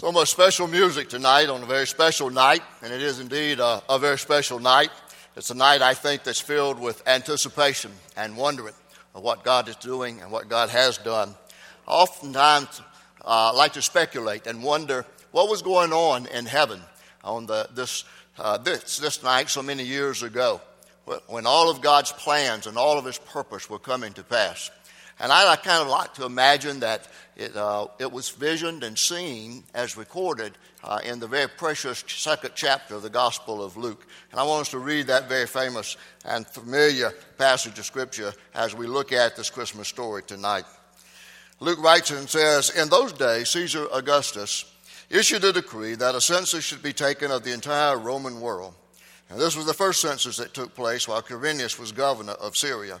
So much special music tonight on a very special night, and it is indeed a, a, very special night. It's a night I think that's filled with anticipation and wondering of what God is doing and what God has done. Oftentimes uh, like to speculate and wonder what was going on in heaven on the, this, uh, this, this night so many years ago when all of God's plans and all of His purpose were coming to pass. And I kind of like to imagine that it, uh, it was visioned and seen as recorded uh, in the very precious second chapter of the Gospel of Luke. And I want us to read that very famous and familiar passage of Scripture as we look at this Christmas story tonight. Luke writes and says, In those days, Caesar Augustus issued a decree that a census should be taken of the entire Roman world. And this was the first census that took place while Quirinius was governor of Syria.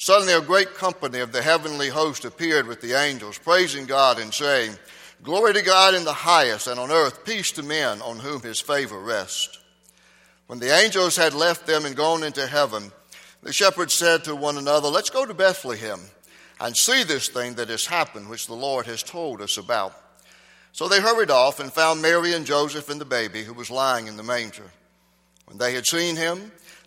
Suddenly, a great company of the heavenly host appeared with the angels, praising God and saying, Glory to God in the highest, and on earth peace to men on whom his favor rests. When the angels had left them and gone into heaven, the shepherds said to one another, Let's go to Bethlehem and see this thing that has happened, which the Lord has told us about. So they hurried off and found Mary and Joseph and the baby who was lying in the manger. When they had seen him,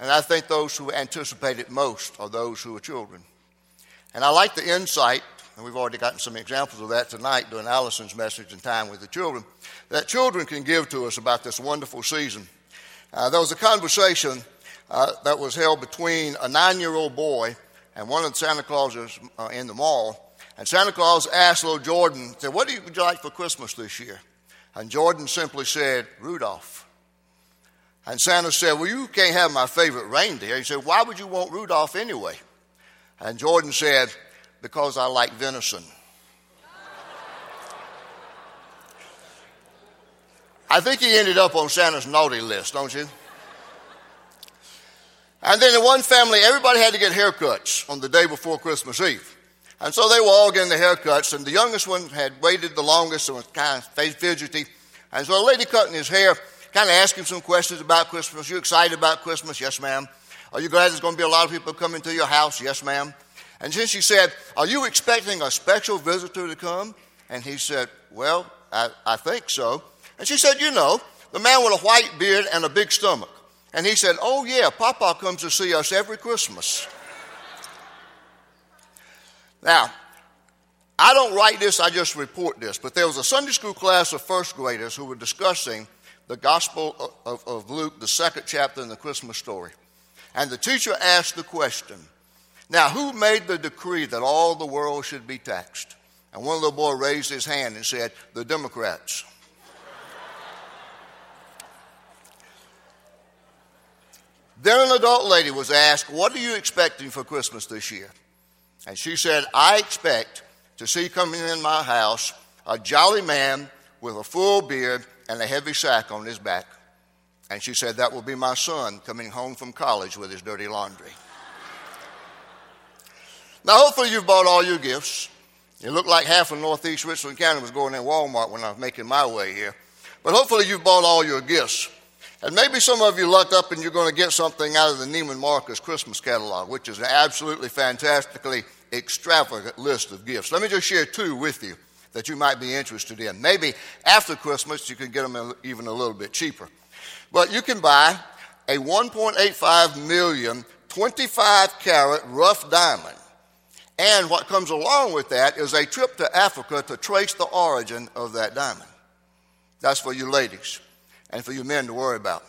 And I think those who anticipate it most are those who are children. And I like the insight, and we've already gotten some examples of that tonight during Allison's message and time with the children, that children can give to us about this wonderful season. Uh, there was a conversation uh, that was held between a nine year old boy and one of the Santa Clauses uh, in the mall. And Santa Claus asked little Jordan, said, What do you like for Christmas this year? And Jordan simply said, Rudolph. And Santa said, Well, you can't have my favorite reindeer. He said, Why would you want Rudolph anyway? And Jordan said, Because I like venison. I think he ended up on Santa's naughty list, don't you? And then in one family, everybody had to get haircuts on the day before Christmas Eve. And so they were all getting the haircuts, and the youngest one had waited the longest and was kind of fidgety. And so a lady cutting his hair kind of ask him some questions about Christmas. You excited about Christmas? Yes, ma'am. Are you glad there's going to be a lot of people coming to your house? Yes, ma'am. And then she said, Are you expecting a special visitor to come? And he said, Well, I, I think so. And she said, You know, the man with a white beard and a big stomach. And he said, Oh, yeah, Papa comes to see us every Christmas. now, I don't write this, I just report this, but there was a Sunday school class of first graders who were discussing the Gospel of, of Luke, the second chapter in the Christmas story. And the teacher asked the question Now, who made the decree that all the world should be taxed? And one little boy raised his hand and said, The Democrats. then an adult lady was asked, What are you expecting for Christmas this year? And she said, I expect to see coming in my house a jolly man with a full beard and a heavy sack on his back. And she said, That will be my son coming home from college with his dirty laundry. now, hopefully, you've bought all your gifts. It looked like half of Northeast Richland County was going in Walmart when I was making my way here. But hopefully, you've bought all your gifts. And maybe some of you lucked up and you're going to get something out of the Neiman Marcus Christmas catalog, which is an absolutely fantastically extravagant list of gifts. Let me just share two with you that you might be interested in. Maybe after Christmas you can get them even a little bit cheaper. But you can buy a 1.85 million 25 carat rough diamond. And what comes along with that is a trip to Africa to trace the origin of that diamond. That's for you ladies and for you men to worry about.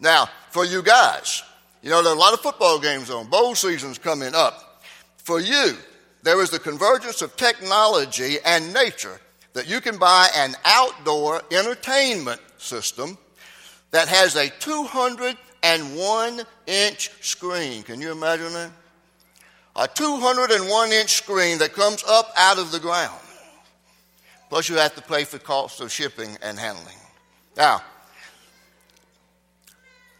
Now, for you guys, you know, there are a lot of football games on, bowl season's coming up. For you, there is the convergence of technology and nature that you can buy an outdoor entertainment system that has a 201 inch screen. Can you imagine that? A 201 inch screen that comes up out of the ground. Plus, you have to pay for costs of shipping and handling. Now,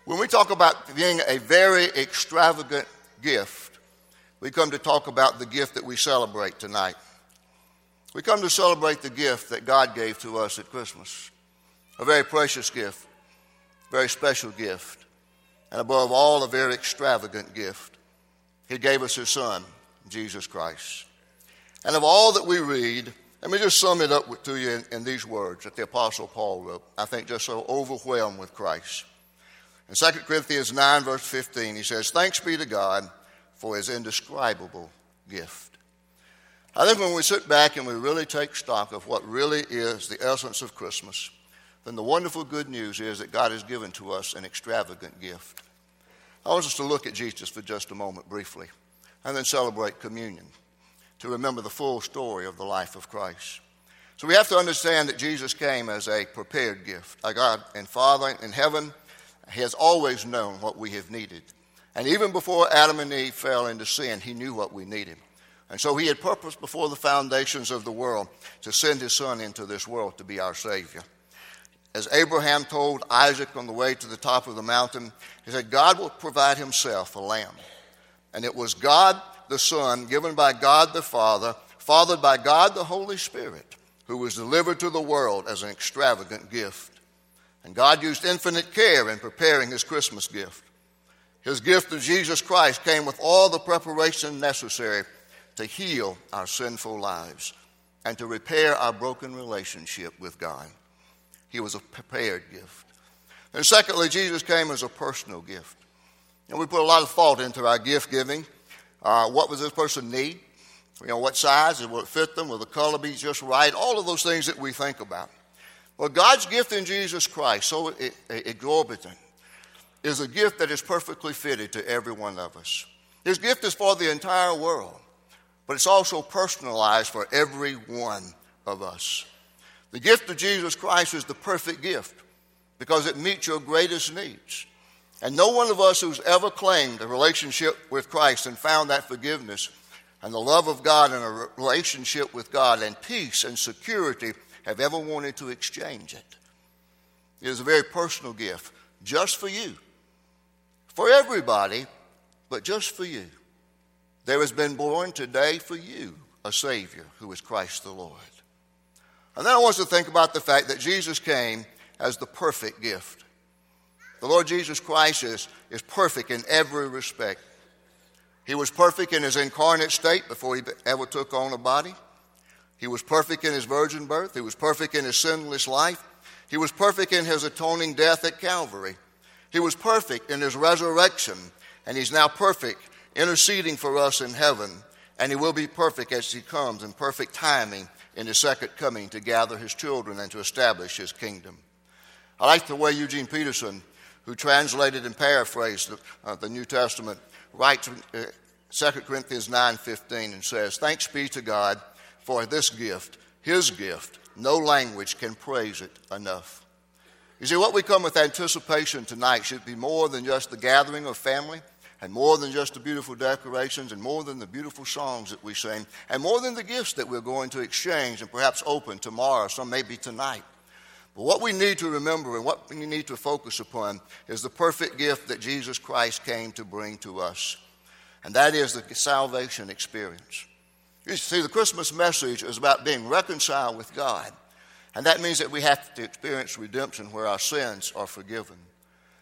when we talk about being a very extravagant gift, we come to talk about the gift that we celebrate tonight. We come to celebrate the gift that God gave to us at Christmas. A very precious gift, very special gift, and above all, a very extravagant gift. He gave us His Son, Jesus Christ. And of all that we read, let me just sum it up to you in, in these words that the Apostle Paul wrote. I think just so overwhelmed with Christ. In 2 Corinthians 9, verse 15, he says, Thanks be to God for his indescribable gift. I think when we sit back and we really take stock of what really is the essence of Christmas, then the wonderful good news is that God has given to us an extravagant gift. I want us to look at Jesus for just a moment briefly and then celebrate communion to remember the full story of the life of Christ. So we have to understand that Jesus came as a prepared gift. Our God and Father in heaven he has always known what we have needed. And even before Adam and Eve fell into sin, He knew what we needed. And so He had purposed before the foundations of the world to send His Son into this world to be our Savior. As Abraham told Isaac on the way to the top of the mountain, he said, God will provide Himself a lamb. And it was God the Son, given by God the Father, fathered by God the Holy Spirit, who was delivered to the world as an extravagant gift. And God used infinite care in preparing his Christmas gift. His gift of Jesus Christ came with all the preparation necessary to heal our sinful lives and to repair our broken relationship with God. He was a prepared gift. And secondly, Jesus came as a personal gift. And we put a lot of thought into our gift giving. Uh, what was this person need? You know, what size? Will it fit them? Will the color be just right? All of those things that we think about. Well, God's gift in Jesus Christ, so exorbitant, is a gift that is perfectly fitted to every one of us. His gift is for the entire world, but it's also personalized for every one of us. The gift of Jesus Christ is the perfect gift because it meets your greatest needs. And no one of us who's ever claimed a relationship with Christ and found that forgiveness and the love of God and a relationship with God and peace and security have ever wanted to exchange it. It is a very personal gift, just for you. For everybody, but just for you. There has been born today for you a Savior who is Christ the Lord. And then I want us to think about the fact that Jesus came as the perfect gift. The Lord Jesus Christ is, is perfect in every respect. He was perfect in his incarnate state before he ever took on a body. He was perfect in his virgin birth. He was perfect in his sinless life. He was perfect in his atoning death at Calvary. He was perfect in his resurrection, and he's now perfect interceding for us in heaven. And he will be perfect as he comes in perfect timing in his second coming to gather his children and to establish his kingdom. I like the way Eugene Peterson, who translated and paraphrased the, uh, the New Testament, writes uh, 2 Corinthians 9:15 and says, "Thanks be to God for this gift, his gift. No language can praise it enough. You see, what we come with anticipation tonight should be more than just the gathering of family, and more than just the beautiful decorations, and more than the beautiful songs that we sing, and more than the gifts that we're going to exchange and perhaps open tomorrow, some maybe tonight. But what we need to remember and what we need to focus upon is the perfect gift that Jesus Christ came to bring to us, and that is the salvation experience. You see, the Christmas message is about being reconciled with God. And that means that we have to experience redemption where our sins are forgiven.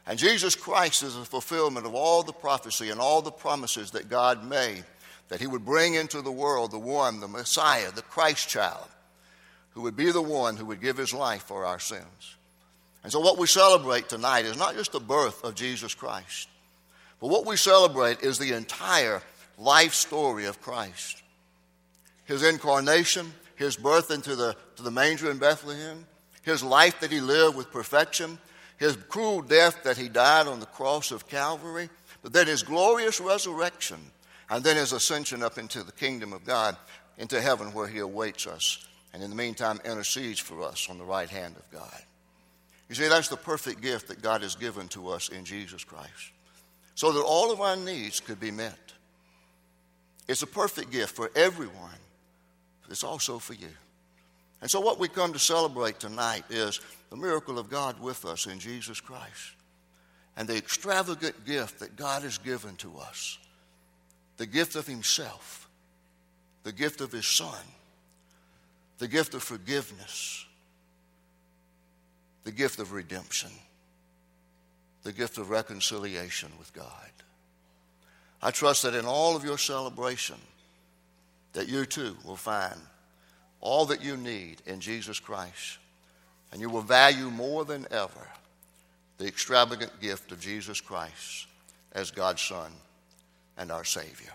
And Jesus Christ is the fulfillment of all the prophecy and all the promises that God made that He would bring into the world the one, the Messiah, the Christ child, who would be the one who would give His life for our sins. And so, what we celebrate tonight is not just the birth of Jesus Christ, but what we celebrate is the entire life story of Christ. His incarnation, his birth into the, to the manger in Bethlehem, his life that he lived with perfection, his cruel death that he died on the cross of Calvary, but then his glorious resurrection, and then his ascension up into the kingdom of God, into heaven where he awaits us, and in the meantime intercedes for us on the right hand of God. You see, that's the perfect gift that God has given to us in Jesus Christ, so that all of our needs could be met. It's a perfect gift for everyone, but it's also for you. And so, what we come to celebrate tonight is the miracle of God with us in Jesus Christ and the extravagant gift that God has given to us the gift of Himself, the gift of His Son, the gift of forgiveness, the gift of redemption, the gift of reconciliation with God. I trust that in all of your celebration, that you too will find all that you need in Jesus Christ. And you will value more than ever the extravagant gift of Jesus Christ as God's Son and our Savior.